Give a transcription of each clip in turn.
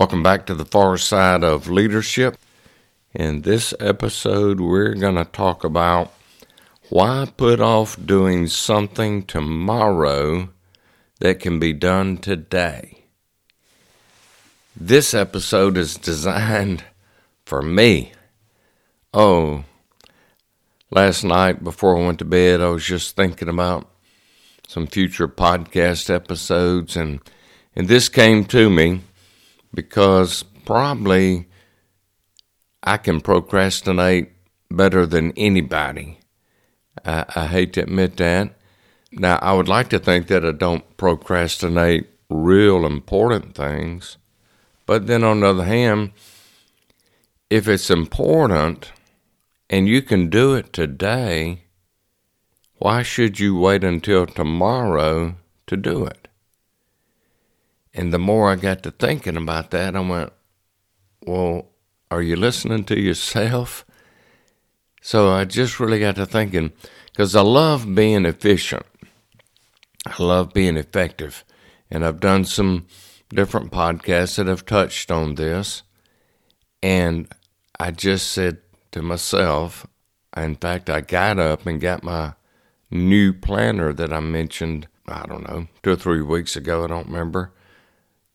Welcome back to the far side of leadership. In this episode, we're going to talk about why put off doing something tomorrow that can be done today. This episode is designed for me. Oh, last night before I went to bed, I was just thinking about some future podcast episodes, and, and this came to me because probably I can procrastinate better than anybody. I, I, hate to admit that. Now, I would like to think that I don't procrastinate real important things, but then on the other hand, if it's important and you can do it today, why should you wait until tomorrow to do it? And the more I got to thinking about that, I went, well, are you listening to yourself? So I just really got to thinking, because I love being efficient. I love being effective. And I've done some different podcasts that have touched on this. And I just said to myself, in fact, I got up and got my new planner that I mentioned, I don't know, two or three weeks ago, I don't remember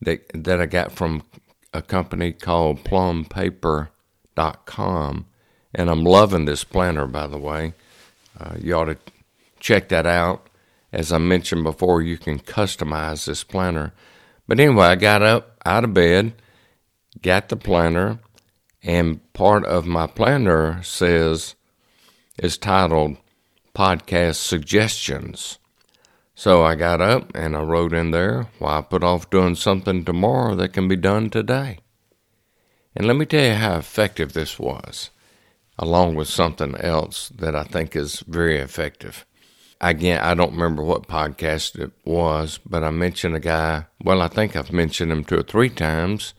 that that I got from a company called plumpaper.com and I'm loving this planner by the way. Uh, you ought to check that out. As I mentioned before, you can customize this planner. But anyway, I got up out of bed, got the planner, and part of my planner says is titled Podcast Suggestions. So I got up and I wrote in there, why put off doing something tomorrow that can be done today? And let me tell you how effective this was, along with something else that I think is very effective. Again, I don't remember what podcast it was, but I mentioned a guy, well, I think I've mentioned him two or three times.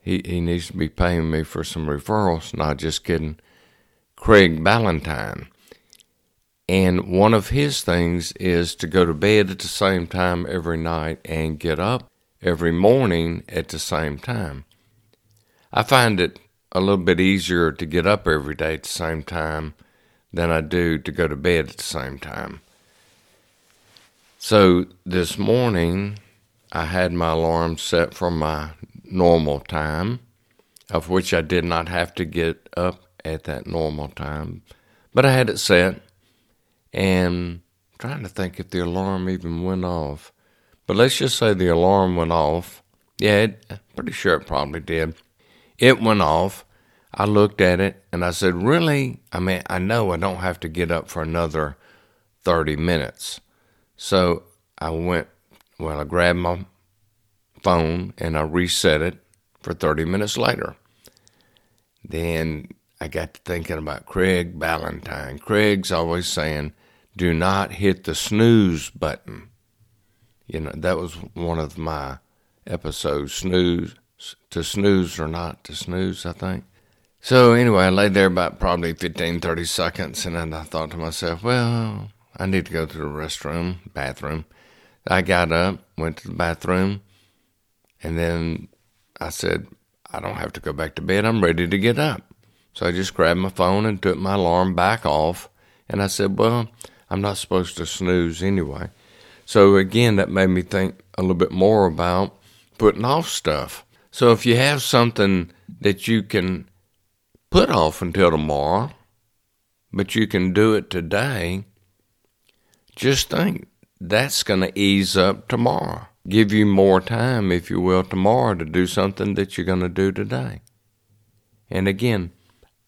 He, he needs to be paying me for some referrals, not just kidding. Craig Ballantyne. And one of his things is to go to bed at the same time every night and get up every morning at the same time. I find it a little bit easier to get up every day at the same time than I do to go to bed at the same time. So this morning, I had my alarm set for my normal time, of which I did not have to get up at that normal time, but I had it set and trying to think if the alarm even went off. But let's just say the alarm went off. Yeah, it, I'm pretty sure it probably did. It went off. I looked at it and I said, Really? I mean, I know I don't have to get up for another 30 minutes. So I went, well, I grabbed my phone and I reset it for 30 minutes later. Then I got to thinking about Craig Ballantyne. Craig's always saying, do not hit the snooze button. You know, that was one of my episodes, snooze, to snooze or not to snooze, I think. So anyway, I laid there about probably 15, 30 seconds, and then I thought to myself, well, I need to go to the restroom, bathroom. I got up, went to the bathroom, and then I said, I don't have to go back to bed. I'm ready to get up. So I just grabbed my phone and took my alarm back off. And I said, well, I'm not supposed to snooze anyway. So again, that made me think a little bit more about putting off stuff. So if you have something that you can put off until tomorrow, but you can do it today, just think that's going to ease up tomorrow. Give you more time, if you will, tomorrow to do something that you're going to do today. And again,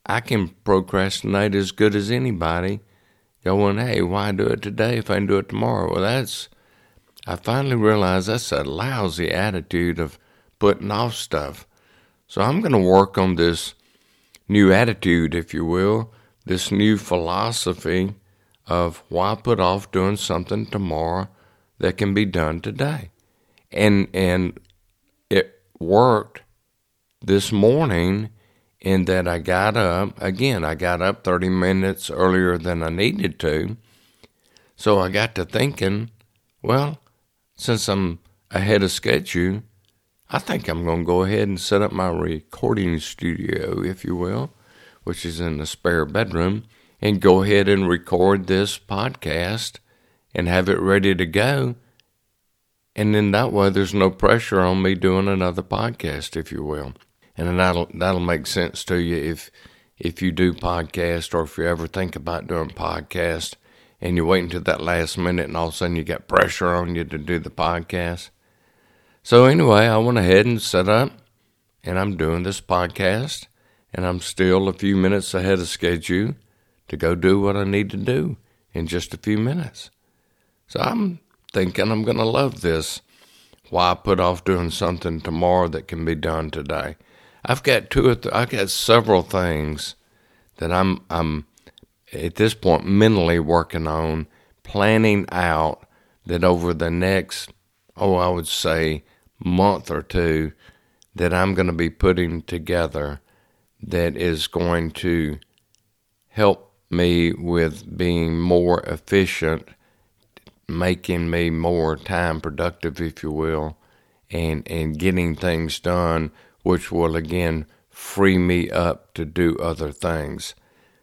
I can procrastinate as good as anybody going, hey, why do it today if I can do it tomorrow? Well, that's, I finally realized that's a lousy attitude of putting off stuff. So I'm going to work on this new attitude, if you will, this new philosophy of why put off doing something tomorrow that can be done today. And, and it worked this morning in that I got up. Again, I got up 30 minutes earlier than I needed to. So I got to thinking, well, since I'm ahead of schedule, I think I'm going to go ahead and set up my recording studio, if you will, which is in the spare bedroom, and go ahead and record this podcast and have it ready to go. And then that way there's no pressure on me doing another podcast, if you will. And that'll that'll make sense to you if if you do podcast or if you ever think about doing podcast and you wait until that last minute and all of a sudden you got pressure on you to do the podcast. So anyway, I went ahead and set up and I'm doing this podcast and I'm still a few minutes ahead of schedule to go do what I need to do in just a few minutes. So I'm thinking I'm going to love this. Why put off doing something tomorrow that can be done today? I've got two or th- I've got several things that I'm I'm at this point mentally working on planning out that over the next oh I would say month or two that I'm going to be putting together that is going to help me with being more efficient, making me more time productive, if you will, and, and getting things done, which will again free me up to do other things.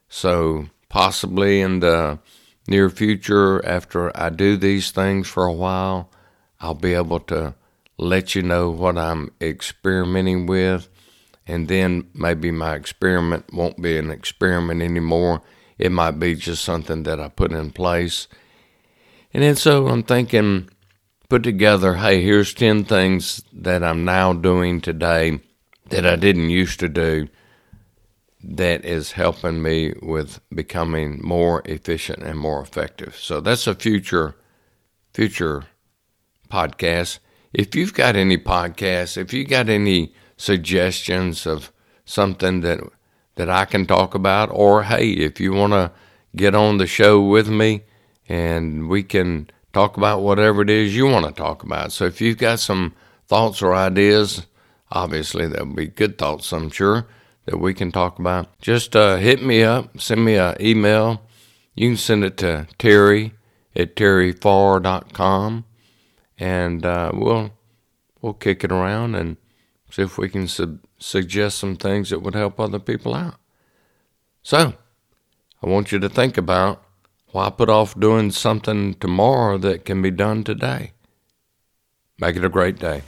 So, possibly in the near future, after I do these things for a while, I'll be able to let you know what I'm experimenting with and then maybe my experiment won't be an experiment anymore. It might be just something that I put in place. And then so I'm thinking, put together, hey, here's 10 things that I'm now doing today that I didn't used to do that is helping me with becoming more efficient and more effective. So that's a future future podcast. If you've got any podcasts, if you got any suggestions of something that that I can talk about, or hey, if you want to get on the show with me and we can talk about whatever it is you want to talk about. So if you've got some thoughts or ideas, obviously there'll be good thoughts, I'm sure, that we can talk about. Just uh, hit me up, send me an email. You can send it to Terry at terryfar.com, and uh, we'll we'll kick it around and see if we can su- suggest some things that would help other people out. So, I want you to think about why put off doing something tomorrow that can be done today. Make it a great day.